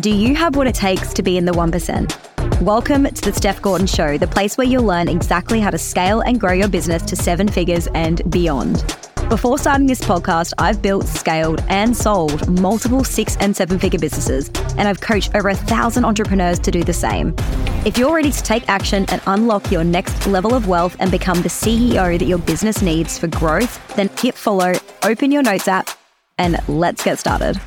Do you have what it takes to be in the 1%? Welcome to the Steph Gorton Show, the place where you'll learn exactly how to scale and grow your business to seven figures and beyond. Before starting this podcast, I've built, scaled, and sold multiple six and seven figure businesses, and I've coached over a thousand entrepreneurs to do the same. If you're ready to take action and unlock your next level of wealth and become the CEO that your business needs for growth, then hit follow, open your notes app, and let's get started.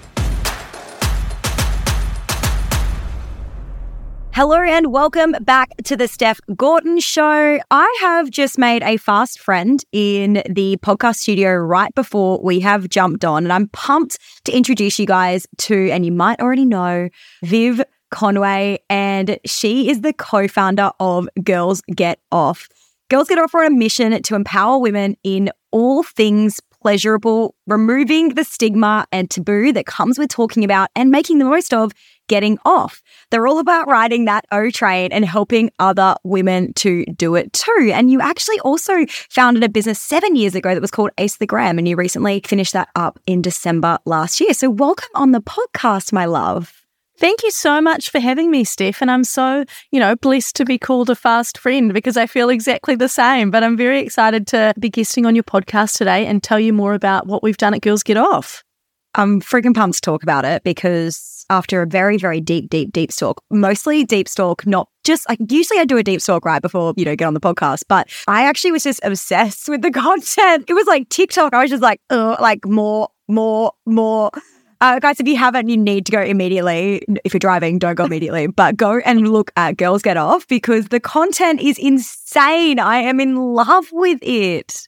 Hello and welcome back to the Steph Gorton Show. I have just made a fast friend in the podcast studio right before we have jumped on, and I'm pumped to introduce you guys to, and you might already know, Viv Conway, and she is the co founder of Girls Get Off. Girls Get Off are on a mission to empower women in all things pleasurable, removing the stigma and taboo that comes with talking about and making the most of getting off. They're all about riding that O train and helping other women to do it too. And you actually also founded a business seven years ago that was called Ace the Gram, and you recently finished that up in December last year. So, welcome on the podcast, my love. Thank you so much for having me, Steph. And I'm so, you know, blessed to be called a fast friend because I feel exactly the same. But I'm very excited to be guesting on your podcast today and tell you more about what we've done at Girls Get Off. I'm freaking pumped to talk about it because after a very, very deep, deep, deep stalk, mostly deep stalk, not just like usually I do a deep stalk right before, you know, get on the podcast, but I actually was just obsessed with the content. It was like TikTok. I was just like, oh, like more, more, more. Uh, guys, if you haven't, you need to go immediately. If you're driving, don't go immediately, but go and look at Girls Get Off because the content is insane. I am in love with it.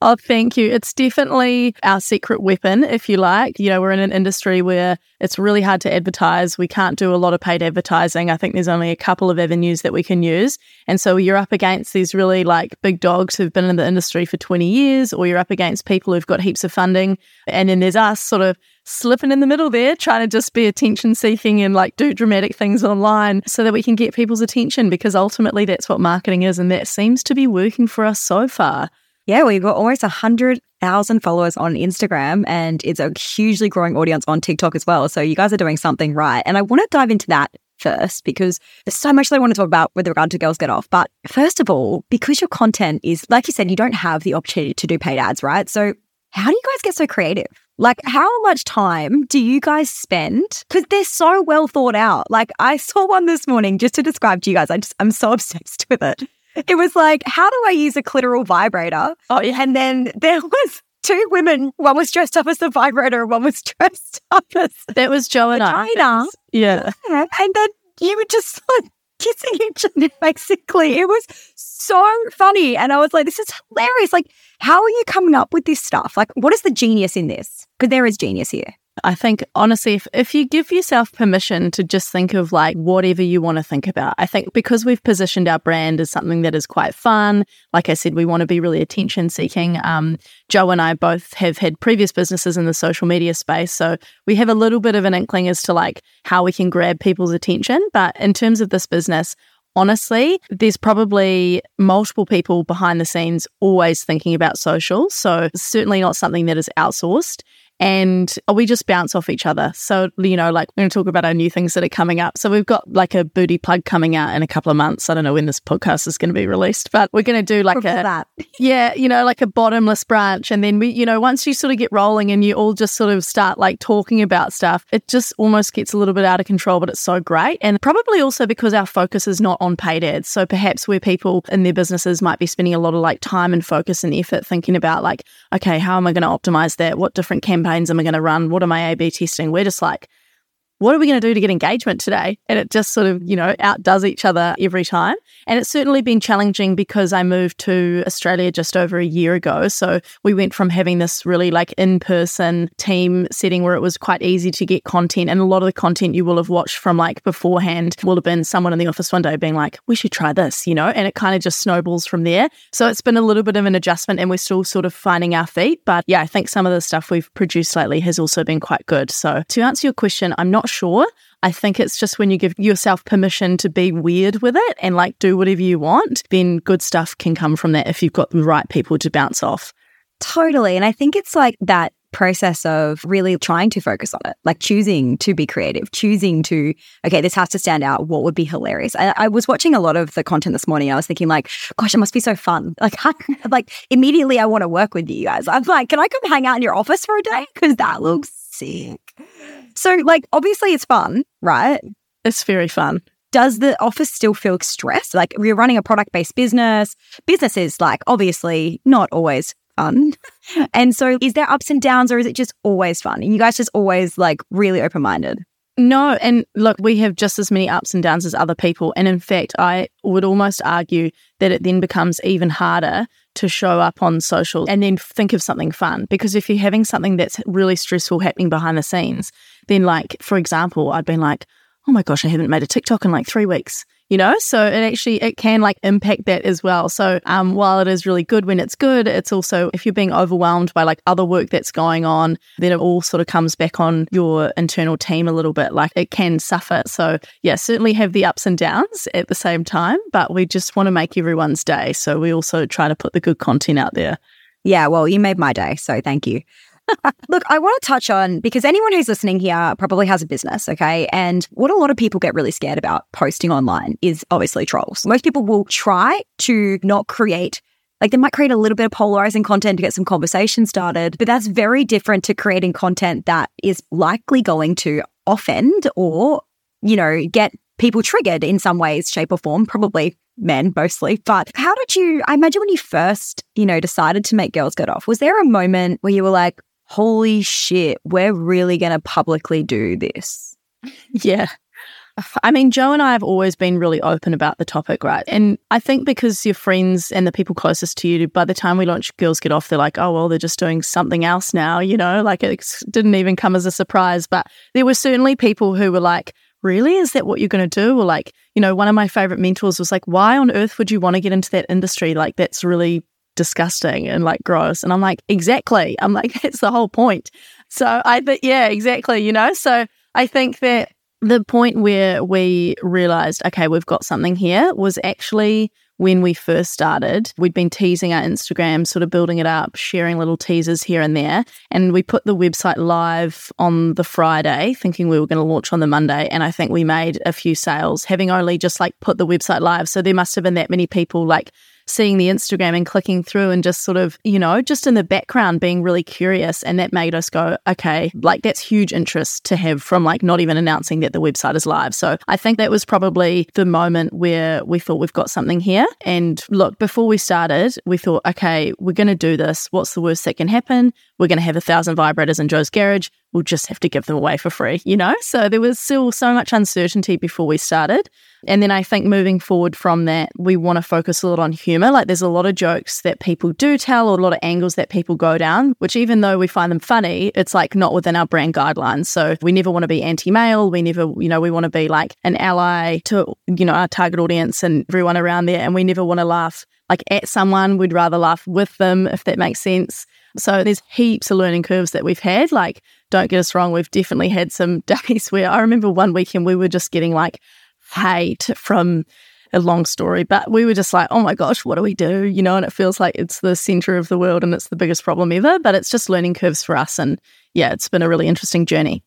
Oh, thank you. It's definitely our secret weapon, if you like. You know, we're in an industry where it's really hard to advertise. We can't do a lot of paid advertising. I think there's only a couple of avenues that we can use. And so you're up against these really like big dogs who've been in the industry for 20 years, or you're up against people who've got heaps of funding. And then there's us sort of slipping in the middle there, trying to just be attention seeking and like do dramatic things online so that we can get people's attention because ultimately that's what marketing is. And that seems to be working for us so far. Yeah, we've got almost 100,000 followers on Instagram and it's a hugely growing audience on TikTok as well. So you guys are doing something right. And I want to dive into that first because there's so much that I want to talk about with regard to Girls Get Off. But first of all, because your content is, like you said, you don't have the opportunity to do paid ads, right? So how do you guys get so creative? Like, how much time do you guys spend? Because they're so well thought out. Like, I saw one this morning just to describe to you guys. I just, I'm so obsessed with it it was like, how do I use a clitoral vibrator? Oh, yeah. And then there was two women. One was dressed up as the vibrator, and one was dressed up as that was Joe and I. Yeah. yeah. And then you were just like kissing each other, basically. It was so funny. And I was like, this is hilarious. Like, how are you coming up with this stuff? Like, what is the genius in this? Because there is genius here. I think honestly, if, if you give yourself permission to just think of like whatever you want to think about, I think because we've positioned our brand as something that is quite fun, like I said, we want to be really attention seeking. Um, Joe and I both have had previous businesses in the social media space. So we have a little bit of an inkling as to like how we can grab people's attention. But in terms of this business, honestly, there's probably multiple people behind the scenes always thinking about social. So certainly not something that is outsourced and we just bounce off each other. So, you know, like we're going to talk about our new things that are coming up. So, we've got like a booty plug coming out in a couple of months. I don't know when this podcast is going to be released, but we're going to do like a, that. yeah, you know, like a bottomless branch. And then we, you know, once you sort of get rolling and you all just sort of start like talking about stuff, it just almost gets a little bit out of control, but it's so great. And probably also because our focus is not on paid ads. So, perhaps where people in their businesses might be spending a lot of like time and focus and effort thinking about like, okay, how am I going to optimize that? What different campaigns campaigns am I going to run? What am I A B testing? We're just like, what are we going to do to get engagement today? And it just sort of, you know, outdoes each other every time. And it's certainly been challenging because I moved to Australia just over a year ago. So we went from having this really like in person team setting where it was quite easy to get content. And a lot of the content you will have watched from like beforehand will have been someone in the office one day being like, we should try this, you know, and it kind of just snowballs from there. So it's been a little bit of an adjustment and we're still sort of finding our feet. But yeah, I think some of the stuff we've produced lately has also been quite good. So to answer your question, I'm not sure. I think it's just when you give yourself permission to be weird with it and like do whatever you want, then good stuff can come from that if you've got the right people to bounce off. Totally. And I think it's like that process of really trying to focus on it, like choosing to be creative, choosing to, okay, this has to stand out. What would be hilarious? I, I was watching a lot of the content this morning. I was thinking, like, gosh, it must be so fun. Like, like immediately, I want to work with you guys. I'm like, can I come hang out in your office for a day? Because that looks sick. So, like, obviously, it's fun, right? It's very fun does the office still feel stressed? Like we're running a product based business. Business is like obviously not always fun. And so is there ups and downs or is it just always fun? And you guys just always like really open minded? No, and look, we have just as many ups and downs as other people. And in fact, I would almost argue that it then becomes even harder to show up on social and then think of something fun. Because if you're having something that's really stressful happening behind the scenes, then, like, for example, I'd been like, oh my gosh, I haven't made a TikTok in like three weeks you know? So it actually it can like impact that as well. So um, while it is really good when it's good it's also if you're being overwhelmed by like other work that's going on then it all sort of comes back on your internal team a little bit. Like it can suffer. So yeah certainly have the ups and downs at the same time but we just want to make everyone's day. So we also try to put the good content out there. Yeah well you made my day so thank you Look, I want to touch on because anyone who's listening here probably has a business, okay? And what a lot of people get really scared about posting online is obviously trolls. Most people will try to not create like they might create a little bit of polarizing content to get some conversation started, but that's very different to creating content that is likely going to offend or, you know, get people triggered in some ways, shape, or form, probably men mostly. But how did you, I imagine when you first, you know, decided to make Girls Get Off, was there a moment where you were like, holy shit, we're really going to publicly do this. Yeah. I mean, Joe and I have always been really open about the topic, right? And I think because your friends and the people closest to you, by the time we launch Girls Get Off, they're like, oh, well, they're just doing something else now, you know, like it didn't even come as a surprise. But there were certainly people who were like, really? Is that what you're going to do? Or like, you know, one of my favorite mentors was like, why on earth would you want to get into that industry? Like, that's really disgusting and like gross. And I'm like, exactly. I'm like, that's the whole point. So I think, yeah, exactly. You know, so I think that the point where we realized, okay, we've got something here was actually when we first started. We'd been teasing our Instagram, sort of building it up, sharing little teasers here and there. And we put the website live on the Friday, thinking we were going to launch on the Monday. And I think we made a few sales, having only just like put the website live. So there must have been that many people like seeing the Instagram and clicking through and just sort of, you know, just in the background being really curious. And that made us go, okay, like that's huge interest to have from like not even announcing that the website is live. So I think that was probably the moment where we thought we've got something here. And look, before we started, we thought, okay, we're going to do this. What's the worst that can happen? We're going to have a thousand vibrators in Joe's garage we'll just have to give them away for free, you know? So there was still so much uncertainty before we started. And then I think moving forward from that, we want to focus a lot on humor. Like there's a lot of jokes that people do tell or a lot of angles that people go down, which even though we find them funny, it's like not within our brand guidelines. So we never want to be anti-male. We never, you know, we want to be like an ally to, you know, our target audience and everyone around there. And we never want to laugh like at someone. We'd rather laugh with them, if that makes sense. So there's heaps of learning curves that we've had. Like, don't get us wrong, we've definitely had some days where I remember one weekend we were just getting like hate from a long story, but we were just like, oh my gosh, what do we do? You know, and it feels like it's the center of the world and it's the biggest problem ever, but it's just learning curves for us. And yeah, it's been a really interesting journey.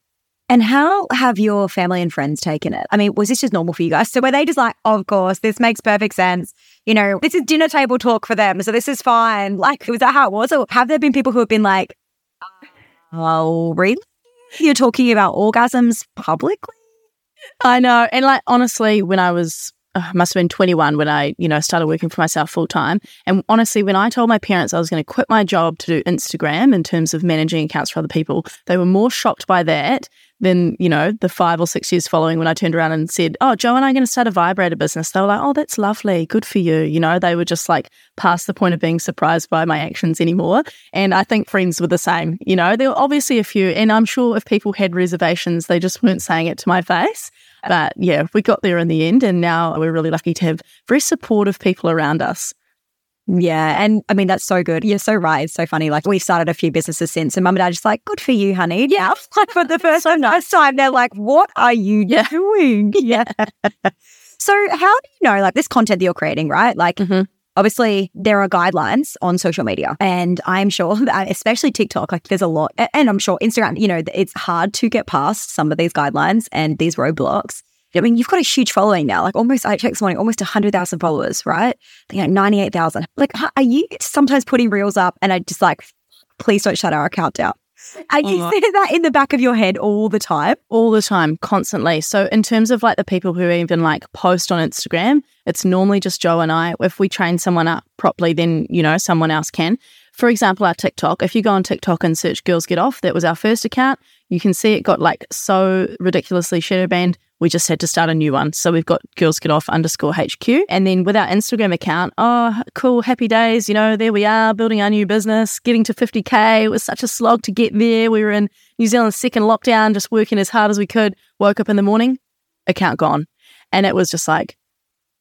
And how have your family and friends taken it? I mean, was this just normal for you guys? So were they just like, of course, this makes perfect sense you know, this is dinner table talk for them. So this is fine. Like, was that how it was? Or have there been people who have been like, oh, really? You're talking about orgasms publicly? I know. And like, honestly, when I was, uh, must have been 21 when I, you know, started working for myself full time. And honestly, when I told my parents I was going to quit my job to do Instagram in terms of managing accounts for other people, they were more shocked by that then, you know, the five or six years following when I turned around and said, Oh, Joe and I are going to start a vibrator business, they were like, Oh, that's lovely. Good for you. You know, they were just like past the point of being surprised by my actions anymore. And I think friends were the same. You know, there were obviously a few, and I'm sure if people had reservations, they just weren't saying it to my face. But yeah, we got there in the end. And now we're really lucky to have very supportive people around us. Yeah. And I mean, that's so good. You're so right. It's so funny. Like, we've started a few businesses since, and mum and dad just like, good for you, honey. Yeah. Like, for the first, so nice. time, they're like, what are you yeah. doing? Yeah. so, how do you know, like, this content that you're creating, right? Like, mm-hmm. obviously there are guidelines on social media and i'm sure that especially tiktok like there's a lot and i'm sure instagram you know it's hard to get past some of these guidelines and these roadblocks I mean, you've got a huge following now, like almost, I checked this morning, almost 100,000 followers, right? You know, 98,000. Like, are you sometimes putting reels up and I just like, please don't shut our account down? Are you saying that in the back of your head all the time? all the time, constantly. So, in terms of like the people who even like post on Instagram, it's normally just Joe and I. If we train someone up properly, then, you know, someone else can. For example, our TikTok, if you go on TikTok and search Girls Get Off, that was our first account. You can see it got like so ridiculously shadow banned. We just had to start a new one. So we've got Girls Get Off underscore HQ. And then with our Instagram account, oh, cool, happy days. You know, there we are building our new business, getting to 50K. It was such a slog to get there. We were in New Zealand's second lockdown, just working as hard as we could. Woke up in the morning, account gone. And it was just like,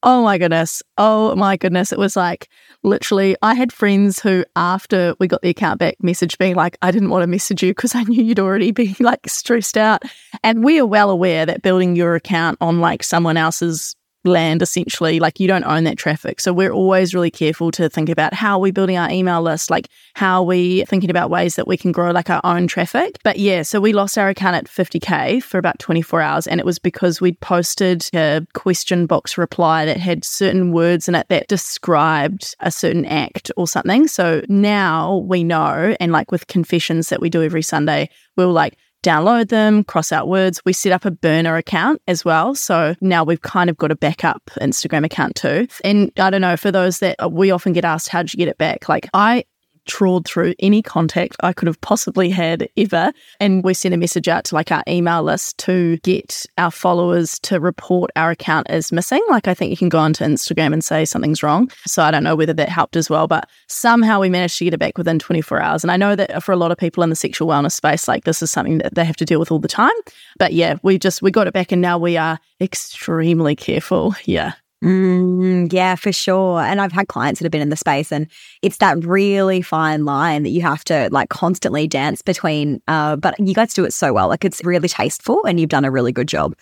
oh my goodness. Oh my goodness. It was like literally, I had friends who, after we got the account back, messaged me like, I didn't want to message you because I knew you'd already be like stressed out. And we are well aware that building your account on like someone else's land essentially like you don't own that traffic. So we're always really careful to think about how we building our email list like how we thinking about ways that we can grow like our own traffic. But yeah so we lost our account at 50k for about 24 hours and it was because we'd posted a question box reply that had certain words in it that described a certain act or something. So now we know and like with confessions that we do every sunday we'll like download them, cross out words. We set up a burner account as well. So now we've kind of got a backup Instagram account too. And I don't know, for those that we often get asked, how'd you get it back? Like I trawled through any contact I could have possibly had ever. And we sent a message out to like our email list to get our followers to report our account as missing. Like I think you can go onto Instagram and say something's wrong. So I don't know whether that helped as well, but somehow we managed to get it back within 24 hours. And I know that for a lot of people in the sexual wellness space, like this is something that they have to deal with all the time. But yeah, we just, we got it back and now we are extremely careful. Yeah. Mm, yeah, for sure. And I've had clients that have been in the space, and it's that really fine line that you have to like constantly dance between. Uh, but you guys do it so well. Like it's really tasteful, and you've done a really good job.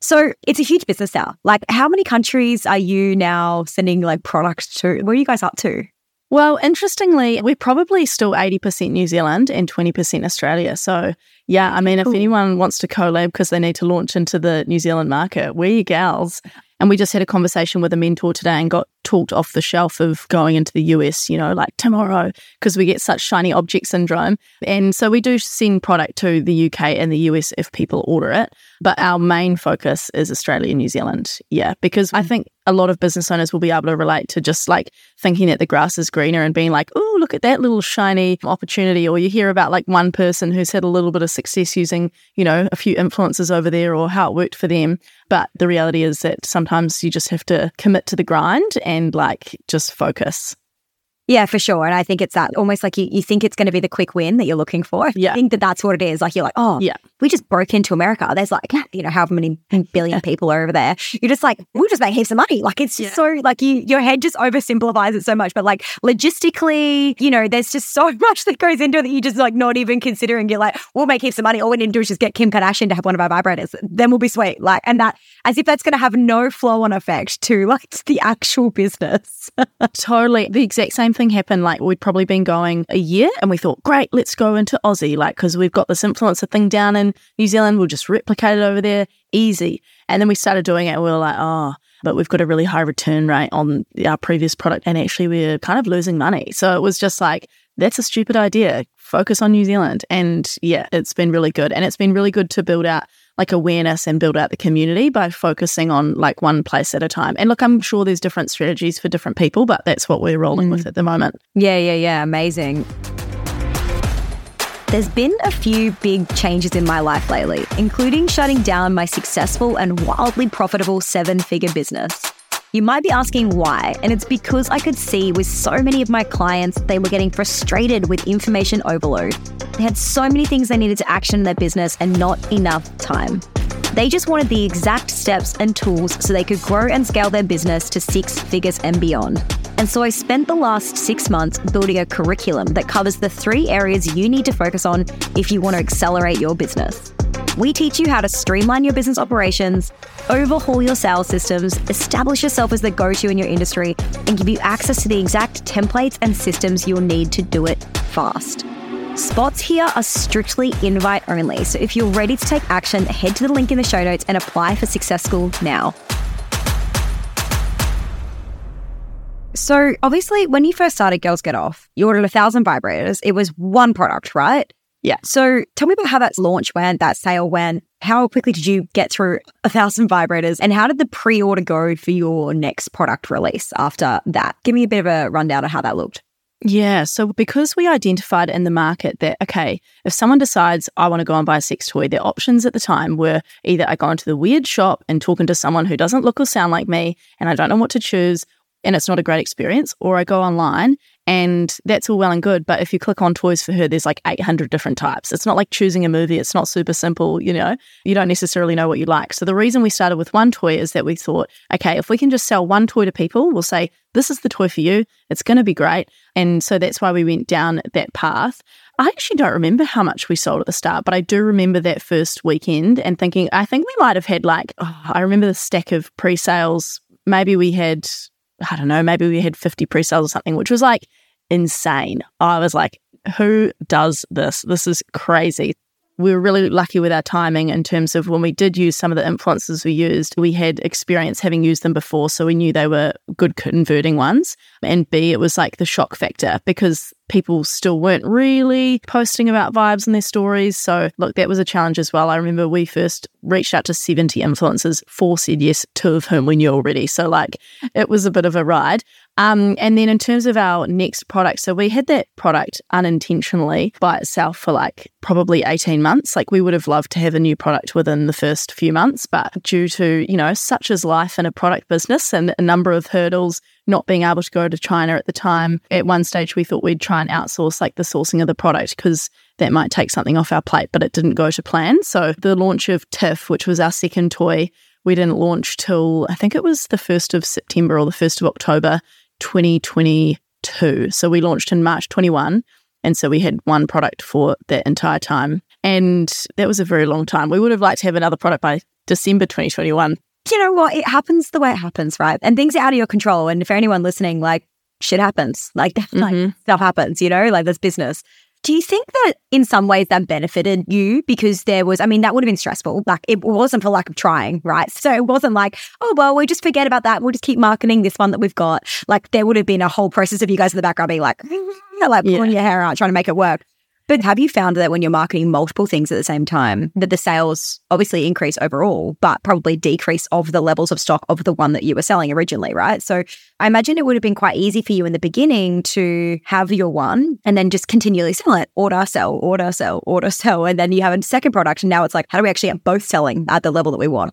So it's a huge business now. Like, how many countries are you now sending like products to? Where are you guys up to? Well, interestingly, we're probably still 80% New Zealand and 20% Australia. So, yeah, I mean, if anyone wants to collab because they need to launch into the New Zealand market, we're your gals. And we just had a conversation with a mentor today and got talked off the shelf of going into the US, you know, like tomorrow, because we get such shiny object syndrome. And so we do send product to the UK and the US if people order it. But our main focus is Australia and New Zealand. Yeah, because I mm. think a lot of business owners will be able to relate to just like thinking that the grass is greener and being like, oh, look at that little shiny opportunity. Or you hear about like one person who's had a little bit of success using, you know, a few influencers over there or how it worked for them. But the reality is that sometimes you just have to commit to the grind and like just focus. Yeah, for sure. And I think it's that almost like you, you think it's going to be the quick win that you're looking for. I Yeah. think that that's what it is. Like you're like, oh, Yeah. we just broke into America. There's like, you know, however many billion people are over there. You're just like, we'll just make heaps of money. Like it's just so like you, your head just oversimplifies it so much. But like logistically, you know, there's just so much that goes into it that you just like not even considering. You're like, we'll make heaps of money. All we need to do is just get Kim Kardashian to have one of our vibrators. Then we'll be sweet. Like, and that as if that's going to have no flow on effect to like the actual business. Totally. The exact same thing happened. Like, we'd probably been going a year and we thought, great, let's go into Aussie. Like, because we've got this influencer thing down in New Zealand, we'll just replicate it over there. Easy. And then we started doing it and we were like, oh, but we've got a really high return rate on our previous product. And actually, we're kind of losing money. So it was just like, that's a stupid idea. Focus on New Zealand. And yeah, it's been really good. And it's been really good to build out like awareness and build out the community by focusing on like one place at a time. And look, I'm sure there's different strategies for different people, but that's what we're rolling with mm. at the moment. Yeah, yeah, yeah. Amazing. There's been a few big changes in my life lately, including shutting down my successful and wildly profitable seven figure business. You might be asking why, and it's because I could see with so many of my clients, they were getting frustrated with information overload. They had so many things they needed to action in their business and not enough time. They just wanted the exact steps and tools so they could grow and scale their business to six figures and beyond. And so I spent the last six months building a curriculum that covers the three areas you need to focus on if you want to accelerate your business. We teach you how to streamline your business operations, overhaul your sales systems, establish yourself as the go to in your industry, and give you access to the exact templates and systems you'll need to do it fast. Spots here are strictly invite only, so if you're ready to take action, head to the link in the show notes and apply for Success School now. So, obviously, when you first started Girls Get Off, you ordered a thousand vibrators. It was one product, right? Yeah. So, tell me about how that launch went, that sale went. How quickly did you get through a thousand vibrators? And how did the pre order go for your next product release after that? Give me a bit of a rundown of how that looked. Yeah. So, because we identified in the market that, okay, if someone decides I want to go and buy a sex toy, their options at the time were either I go into the weird shop and talking to someone who doesn't look or sound like me and I don't know what to choose and it's not a great experience, or I go online and that's all well and good. But if you click on toys for her, there's like 800 different types. It's not like choosing a movie. It's not super simple, you know, you don't necessarily know what you like. So the reason we started with one toy is that we thought, okay, if we can just sell one toy to people, we'll say, this is the toy for you. It's going to be great. And so that's why we went down that path. I actually don't remember how much we sold at the start, but I do remember that first weekend and thinking, I think we might have had like, oh, I remember the stack of pre sales. Maybe we had I don't know, maybe we had 50 pre sales or something, which was like insane. I was like, who does this? This is crazy. We were really lucky with our timing in terms of when we did use some of the influencers we used, we had experience having used them before. So we knew they were good converting ones. And B, it was like the shock factor because people still weren't really posting about vibes in their stories. So, look, that was a challenge as well. I remember we first reached out to 70 influencers, four said yes, two of whom we knew already. So, like, it was a bit of a ride. Um, and then in terms of our next product, so we had that product unintentionally by itself for like probably 18 months. Like we would have loved to have a new product within the first few months, but due to, you know, such as life in a product business and a number of hurdles, not being able to go to China at the time, at one stage we thought we'd try and outsource like the sourcing of the product because that might take something off our plate, but it didn't go to plan. So the launch of Tiff, which was our second toy, we didn't launch till I think it was the 1st of September or the 1st of October 2022. So we launched in March 21. And so we had one product for that entire time. And that was a very long time. We would have liked to have another product by December 2021 you know what? It happens the way it happens, right? And things are out of your control. And for anyone listening, like shit happens, like, mm-hmm. like stuff happens, you know, like there's business. Do you think that in some ways that benefited you because there was, I mean, that would have been stressful. Like it wasn't for lack of trying, right? So it wasn't like, oh, well, we just forget about that. We'll just keep marketing this one that we've got. Like there would have been a whole process of you guys in the background being like, like pulling yeah. your hair out, trying to make it work. But have you found that when you're marketing multiple things at the same time, that the sales obviously increase overall, but probably decrease of the levels of stock of the one that you were selling originally, right? So I imagine it would have been quite easy for you in the beginning to have your one and then just continually sell it, order, sell, order, sell, order, sell. And then you have a second product. And now it's like, how do we actually get both selling at the level that we want?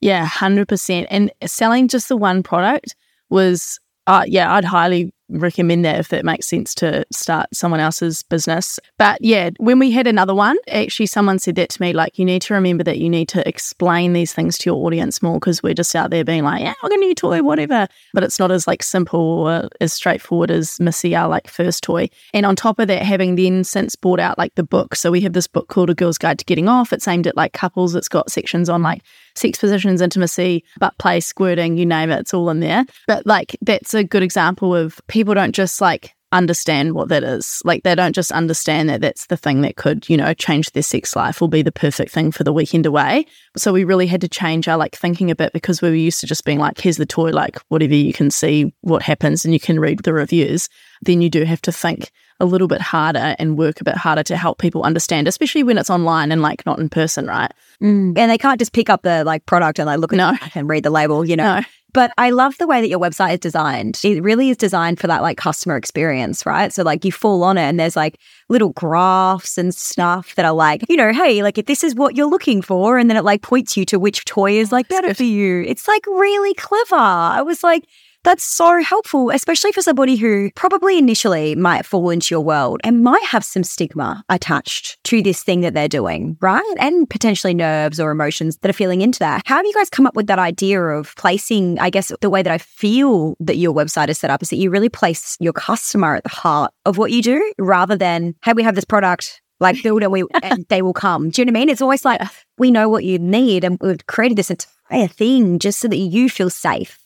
Yeah, 100%. And selling just the one product was, uh, yeah, I'd highly recommend that if that makes sense to start someone else's business. But yeah, when we had another one, actually someone said that to me, like, you need to remember that you need to explain these things to your audience more because we're just out there being like, yeah, we're to new toy, whatever. But it's not as like simple or as straightforward as Missy, our like first toy. And on top of that, having then since bought out like the book. So we have this book called A Girl's Guide to Getting Off. It's aimed at like couples. It's got sections on like sex positions, intimacy, butt play, squirting, you name it, it's all in there. But like that's a good example of people don't just like understand what that is. Like they don't just understand that that's the thing that could, you know, change their sex life or be the perfect thing for the weekend away. So we really had to change our like thinking a bit because we were used to just being like, here's the toy, like whatever you can see what happens and you can read the reviews. Then you do have to think a little bit harder and work a bit harder to help people understand, especially when it's online and like not in person, right? Mm. And they can't just pick up the like product and like look at no. it and read the label, you know. No. But I love the way that your website is designed. It really is designed for that like customer experience, right? So like you fall on it and there's like little graphs and stuff that are like, you know, hey, like if this is what you're looking for, and then it like points you to which toy is like better for you. It's like really clever. I was like, that's so helpful, especially for somebody who probably initially might fall into your world and might have some stigma attached to this thing that they're doing, right? And potentially nerves or emotions that are feeling into that. How have you guys come up with that idea of placing, I guess, the way that I feel that your website is set up is that you really place your customer at the heart of what you do rather than, hey, we have this product, Like build and we and they will come. Do you know what I mean? It's always like we know what you need and we've created this entire thing just so that you feel safe.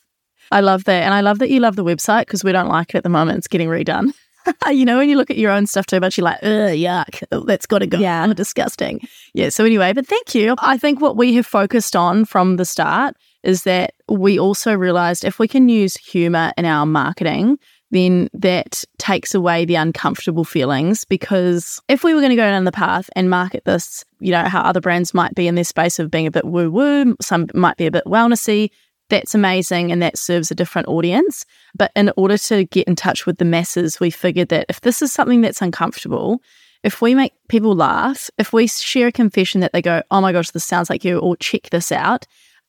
I love that. And I love that you love the website because we don't like it at the moment. It's getting redone. you know, when you look at your own stuff too much, you're like, ugh, yuck, oh, that's got to go. Yeah. disgusting. Yeah. So, anyway, but thank you. I think what we have focused on from the start is that we also realized if we can use humor in our marketing, then that takes away the uncomfortable feelings because if we were going to go down the path and market this, you know, how other brands might be in their space of being a bit woo woo, some might be a bit wellnessy, that's amazing and that serves a different audience. But in order to get in touch with the masses, we figured that if this is something that's uncomfortable, if we make people laugh, if we share a confession that they go, oh my gosh, this sounds like you, or check this out,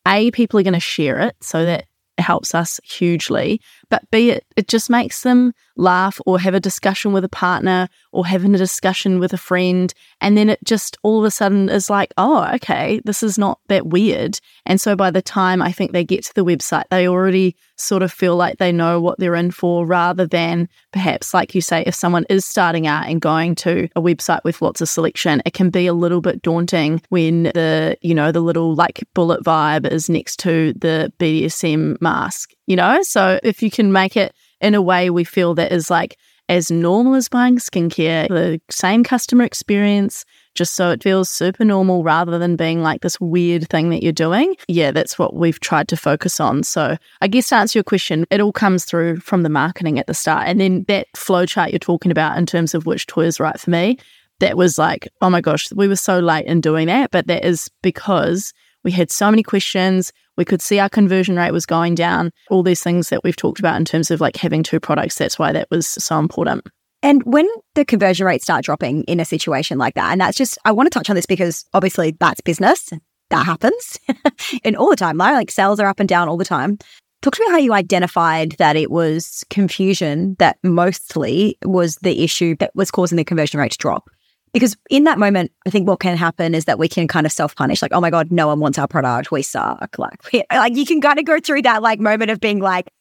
A, people are going to share it so that helps us hugely. But B, it, it just makes them laugh or have a discussion with a partner or having a discussion with a friend. And then it just all of a sudden is like, oh, okay, this is not that weird. And so by the time I think they get to the website, they already sort of feel like they know what they're in for rather than perhaps, like you say, if someone is starting out and going to a website with lots of selection, it can be a little bit daunting when the, you know, the little like bullet vibe is next to the BDSM mask, you know? So if you can make it in a way we feel that is like as normal as buying skincare, the same customer experience, just so it feels super normal rather than being like this weird thing that you're doing. Yeah, that's what we've tried to focus on. So I guess to answer your question, it all comes through from the marketing at the start. And then that flowchart you're talking about in terms of which toy is right for me, that was like, oh my gosh, we were so late in doing that. But that is because we had so many questions. We could see our conversion rate was going down, all these things that we've talked about in terms of like having two products. That's why that was so important. And when the conversion rates start dropping in a situation like that, and that's just, I want to touch on this because obviously that's business. That happens and all the time. Like sales are up and down all the time. Talk to me how you identified that it was confusion that mostly was the issue that was causing the conversion rate to drop. Because in that moment, I think what can happen is that we can kind of self punish, like, oh my God, no one wants our product. We suck. Like, we, like you can kind of go through that like moment of being like,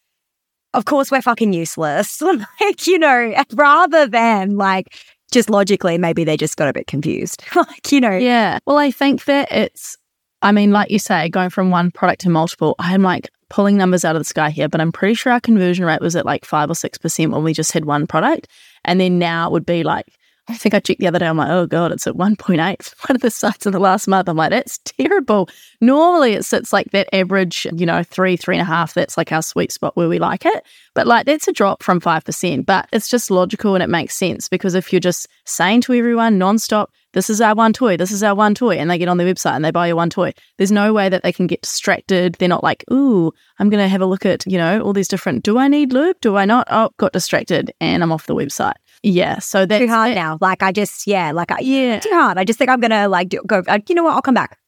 of course we're fucking useless. like, you know, rather than like just logically, maybe they just got a bit confused. like, you know. Yeah. Well, I think that it's, I mean, like you say, going from one product to multiple, I'm like pulling numbers out of the sky here, but I'm pretty sure our conversion rate was at like five or 6% when we just had one product. And then now it would be like, I think I checked the other day. I'm like, oh God, it's at 1.8 one of the sites in the last month. I'm like, that's terrible. Normally it sits like that average, you know, three, three and a half. That's like our sweet spot where we like it. But like that's a drop from 5%. But it's just logical and it makes sense because if you're just saying to everyone nonstop, this is our one toy, this is our one toy, and they get on the website and they buy your one toy, there's no way that they can get distracted. They're not like, ooh, I'm going to have a look at, you know, all these different, do I need lube? Do I not? Oh, got distracted and I'm off the website. Yeah. So that's too hard now. Like I just, yeah, like I, yeah, too hard. I just think I'm gonna like do, go. Uh, you know what? I'll come back.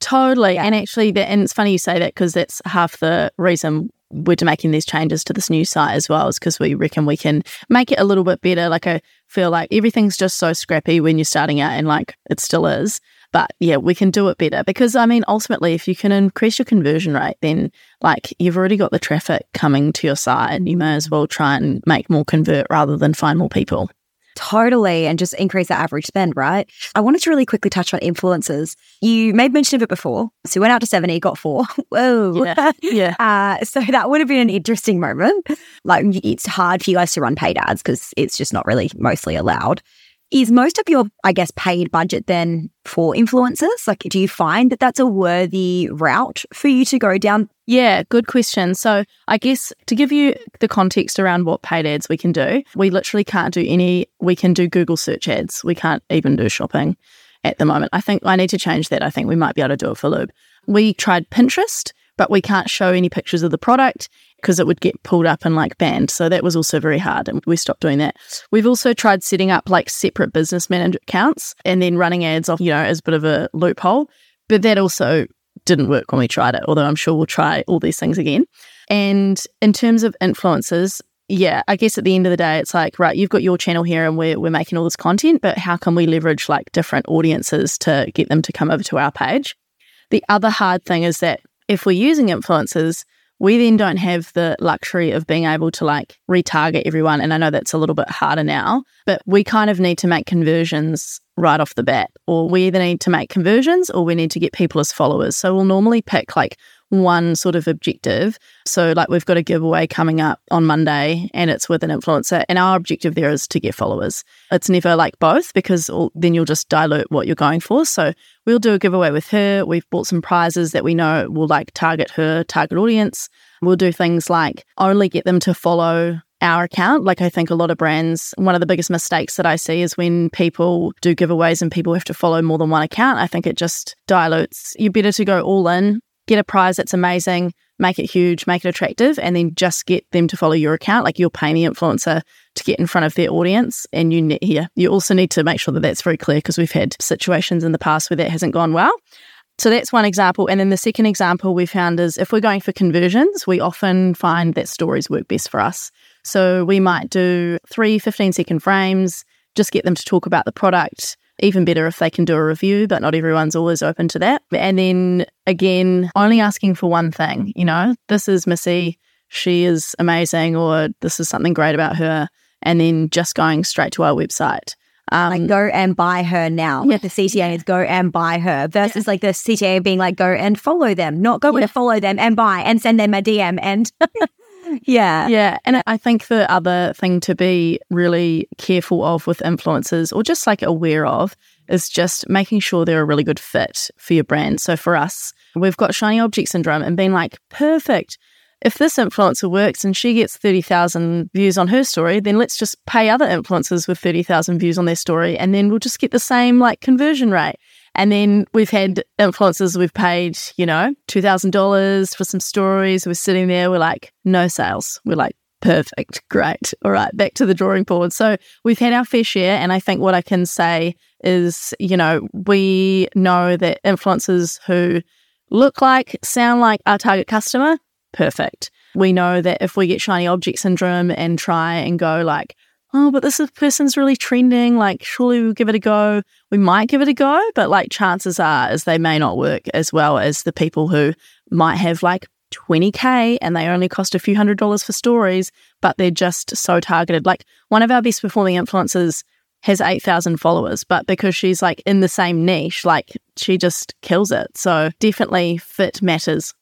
Totally. Yeah. And actually, that, and it's funny you say that because that's half the reason we're making these changes to this new site as well, is because we reckon we can make it a little bit better. Like I feel like everything's just so scrappy when you're starting out, and like it still is. But yeah, we can do it better because I mean, ultimately, if you can increase your conversion rate, then like you've already got the traffic coming to your site. And you may as well try and make more convert rather than find more people. Totally. And just increase the average spend, right? I wanted to really quickly touch on influencers. You made mention of it before. So you went out to 70, got four. Whoa. Yeah. yeah. Uh, so that would have been an interesting moment. Like it's hard for you guys to run paid ads because it's just not really mostly allowed. Is most of your, I guess, paid budget then for influencers? Like, do you find that that's a worthy route for you to go down? Yeah, good question. So, I guess to give you the context around what paid ads we can do, we literally can't do any, we can do Google search ads. We can't even do shopping at the moment. I think I need to change that. I think we might be able to do it for Lube. We tried Pinterest, but we can't show any pictures of the product because it would get pulled up and like banned. So that was also very hard and we stopped doing that. We've also tried setting up like separate business manager accounts and then running ads off, you know, as a bit of a loophole. But that also didn't work when we tried it, although I'm sure we'll try all these things again. And in terms of influencers, yeah, I guess at the end of the day, it's like, right, you've got your channel here and we're, we're making all this content, but how can we leverage like different audiences to get them to come over to our page? The other hard thing is that if we're using influencers, we then don't have the luxury of being able to like retarget everyone. And I know that's a little bit harder now, but we kind of need to make conversions right off the bat, or we either need to make conversions or we need to get people as followers. So we'll normally pick like one sort of objective. So, like, we've got a giveaway coming up on Monday and it's with an influencer. And our objective there is to get followers. It's never like both because then you'll just dilute what you're going for. So, we'll do a giveaway with her. We've bought some prizes that we know will like target her target audience. We'll do things like only get them to follow our account. Like I think a lot of brands, one of the biggest mistakes that I see is when people do giveaways and people have to follow more than one account. I think it just dilutes. You're better to go all in, get a prize that's amazing, make it huge, make it attractive, and then just get them to follow your account. Like you're paying the influencer to get in front of their audience. And you ne- here. you also need to make sure that that's very clear because we've had situations in the past where that hasn't gone well. So that's one example. And then the second example we found is if we're going for conversions, we often find that stories work best for us. So we might do three 15 second frames, just get them to talk about the product. Even better if they can do a review, but not everyone's always open to that. And then again, only asking for one thing, you know, this is Missy, she is amazing, or this is something great about her. And then just going straight to our website. Um, like go and buy her now. Yeah. The CTA is go and buy her versus yeah. like the CTA being like go and follow them, not go yeah. and follow them and buy and send them a DM and yeah. Yeah. And I think the other thing to be really careful of with influencers or just like aware of is just making sure they're a really good fit for your brand. So for us, we've got shiny object syndrome and being like, perfect if this influencer works and she gets 30,000 views on her story, then let's just pay other influencers with 30,000 views on their story and then we'll just get the same like conversion rate. And then we've had influencers we've paid, you know, $2,000 for some stories. We're sitting there, we're like, no sales. We're like, perfect, great. All right, back to the drawing board. So we've had our fair share. And I think what I can say is, you know, we know that influencers who look like, sound like our target customer, perfect. We know that if we get shiny object syndrome and try and go like, oh, but this person's really trending, like surely we'll give it a go. We might give it a go, but like chances are is they may not work as well as the people who might have like 20k and they only cost a few hundred dollars for stories, but they're just so targeted. Like one of our best performing influencers has 8,000 followers, but because she's like in the same niche, like she just kills it. So definitely fit matters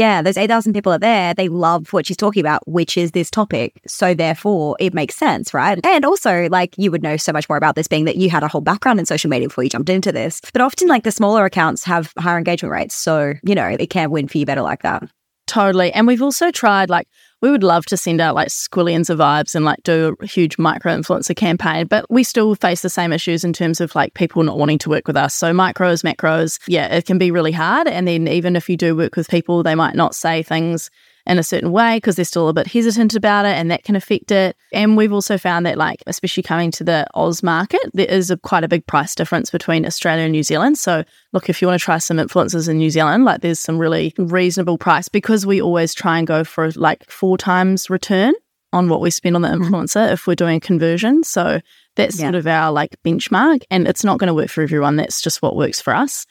yeah, those 8,000 people are there. They love what she's talking about, which is this topic. So therefore, it makes sense, right? And also, like, you would know so much more about this being that you had a whole background in social media before you jumped into this. But often, like, the smaller accounts have higher engagement rates. So, you know, it can win for you better like that. Totally. And we've also tried, like, we would love to send out like squillions of vibes and like do a huge micro influencer campaign, but we still face the same issues in terms of like people not wanting to work with us. So micros, macros, yeah, it can be really hard. And then even if you do work with people, they might not say things in a certain way because they're still a bit hesitant about it and that can affect it. And we've also found that, like, especially coming to the Oz market, there is a, quite a big price difference between Australia and New Zealand. So, look, if you want to try some influencers in New Zealand, like, there's some really reasonable price because we always try and go for like four times return on what we spend on the mm-hmm. influencer mm-hmm. if we're doing conversion. So, that's yeah. sort of our like benchmark. And it's not going to work for everyone. That's just what works for us.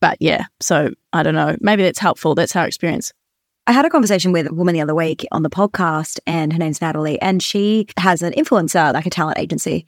But yeah, so I don't know. Maybe that's helpful. That's our experience. I had a conversation with a woman the other week on the podcast, and her name's Natalie, and she has an influencer, like a talent agency.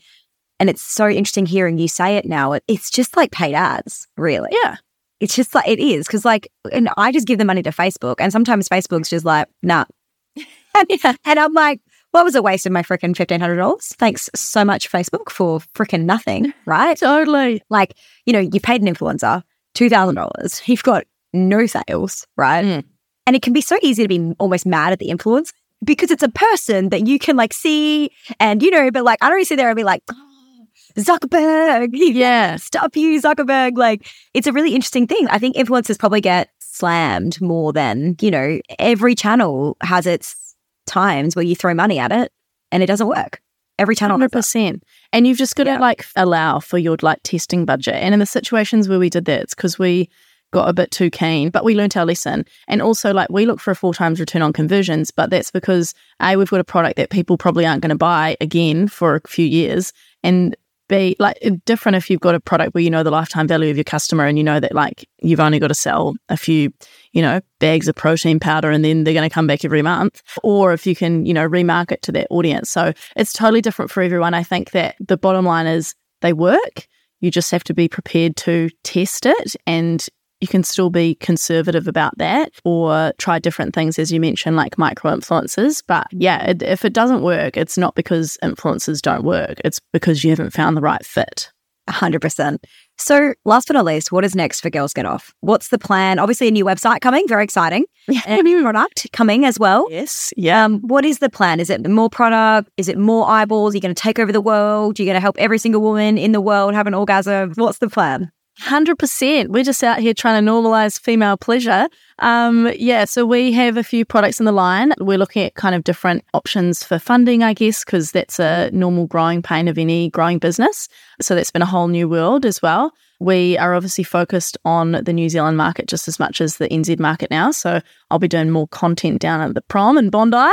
And it's so interesting hearing you say it now. It's just like paid ads, really. Yeah. It's just like it is. Cause like, and I just give the money to Facebook, and sometimes Facebook's just like, nah. yeah. And I'm like, what was a waste of my freaking $1,500? Thanks so much, Facebook, for freaking nothing, right? totally. Like, you know, you paid an influencer $2,000. You've got no sales, right? Mm. And it can be so easy to be almost mad at the influence because it's a person that you can like see and, you know, but like, I don't really sit there and be like, oh, Zuckerberg, yeah, stop you, Zuckerberg. Like, it's a really interesting thing. I think influencers probably get slammed more than, you know, every channel has its times where you throw money at it and it doesn't work. Every channel, hundred percent, and you've just got yeah. to like allow for your like testing budget. And in the situations where we did that, it's because we got a bit too keen, but we learned our lesson. And also, like, we look for a four times return on conversions, but that's because A, we've got a product that people probably aren't going to buy again for a few years. And be like different if you've got a product where you know the lifetime value of your customer and you know that like you've only got to sell a few, you know, bags of protein powder and then they're going to come back every month. Or if you can, you know, remarket to that audience. So it's totally different for everyone. I think that the bottom line is they work. You just have to be prepared to test it and you can still be conservative about that or try different things, as you mentioned, like micro influencers. But yeah, it, if it doesn't work, it's not because influencers don't work, it's because you haven't found the right fit. 100%. So, last but not least, what is next for Girls Get Off? What's the plan? Obviously, a new website coming, very exciting. Yeah. A new product coming as well. Yes. Yeah. Um, what is the plan? Is it more product? Is it more eyeballs? Are you going to take over the world? Are you going to help every single woman in the world have an orgasm? What's the plan? 100%. We're just out here trying to normalize female pleasure. Um, yeah, so we have a few products in the line. We're looking at kind of different options for funding, I guess, because that's a normal growing pain of any growing business. So that's been a whole new world as well. We are obviously focused on the New Zealand market just as much as the NZ market now. So I'll be doing more content down at the prom in Bondi.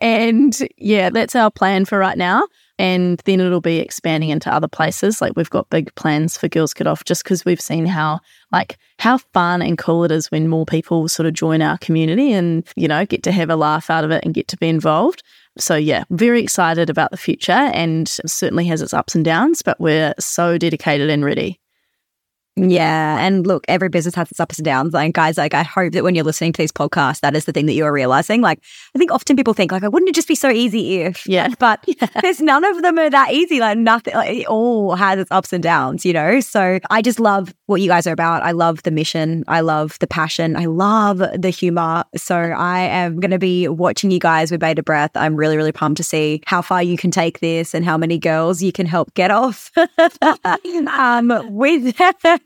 And yeah, that's our plan for right now and then it'll be expanding into other places. Like we've got big plans for girls get off just because we've seen how like how fun and cool it is when more people sort of join our community and you know get to have a laugh out of it and get to be involved. So yeah very excited about the future and certainly has its ups and downs but we're so dedicated and ready yeah. And look, every business has its ups and downs. Like, guys, like, I hope that when you're listening to these podcasts, that is the thing that you are realizing. Like, I think often people think, like, I wouldn't it just be so easy if? Yeah. But yeah. there's none of them are that easy. Like, nothing, like, it all has its ups and downs, you know? So I just love what you guys are about. I love the mission. I love the passion. I love the humor. So I am going to be watching you guys with bated breath. I'm really, really pumped to see how far you can take this and how many girls you can help get off um, with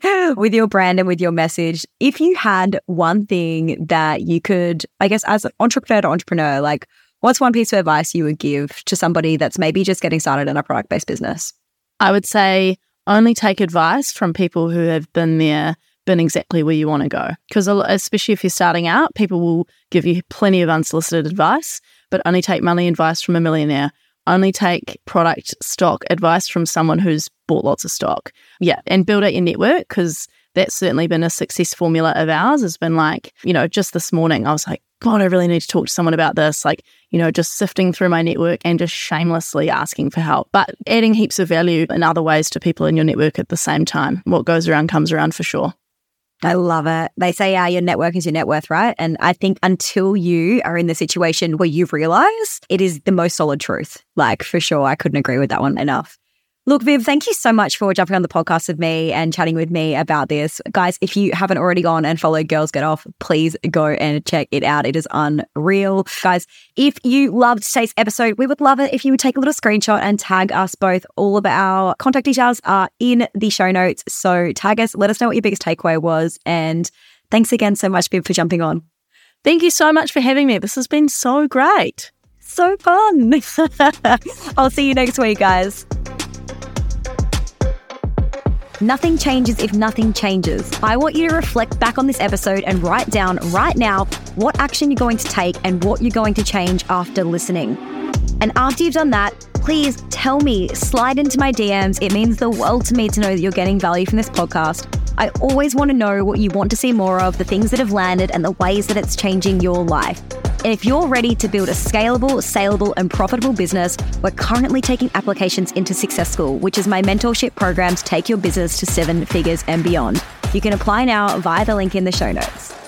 with your brand and with your message, if you had one thing that you could, I guess, as an entrepreneur to entrepreneur, like what's one piece of advice you would give to somebody that's maybe just getting started in a product based business? I would say only take advice from people who have been there, been exactly where you want to go. Because especially if you're starting out, people will give you plenty of unsolicited advice, but only take money advice from a millionaire only take product stock advice from someone who's bought lots of stock. Yeah, and build out your network because that's certainly been a success formula of ours. Has been like, you know, just this morning I was like, God, I really need to talk to someone about this. Like, you know, just sifting through my network and just shamelessly asking for help, but adding heaps of value in other ways to people in your network at the same time. What goes around comes around for sure. I love it. They say, yeah, your network is your net worth, right? And I think until you are in the situation where you realize it is the most solid truth, like for sure, I couldn't agree with that one enough. Look, Viv, thank you so much for jumping on the podcast with me and chatting with me about this. Guys, if you haven't already gone and followed Girls Get Off, please go and check it out. It is unreal. Guys, if you loved today's episode, we would love it if you would take a little screenshot and tag us both. All of our contact details are in the show notes. So tag us, let us know what your biggest takeaway was. And thanks again so much, Viv, for jumping on. Thank you so much for having me. This has been so great. So fun. I'll see you next week, guys. Nothing changes if nothing changes. I want you to reflect back on this episode and write down right now what action you're going to take and what you're going to change after listening. And after you've done that, please tell me, slide into my DMs. It means the world to me to know that you're getting value from this podcast. I always want to know what you want to see more of, the things that have landed, and the ways that it's changing your life. And if you're ready to build a scalable, saleable, and profitable business, we're currently taking applications into Success School, which is my mentorship program to take your business to seven figures and beyond. You can apply now via the link in the show notes.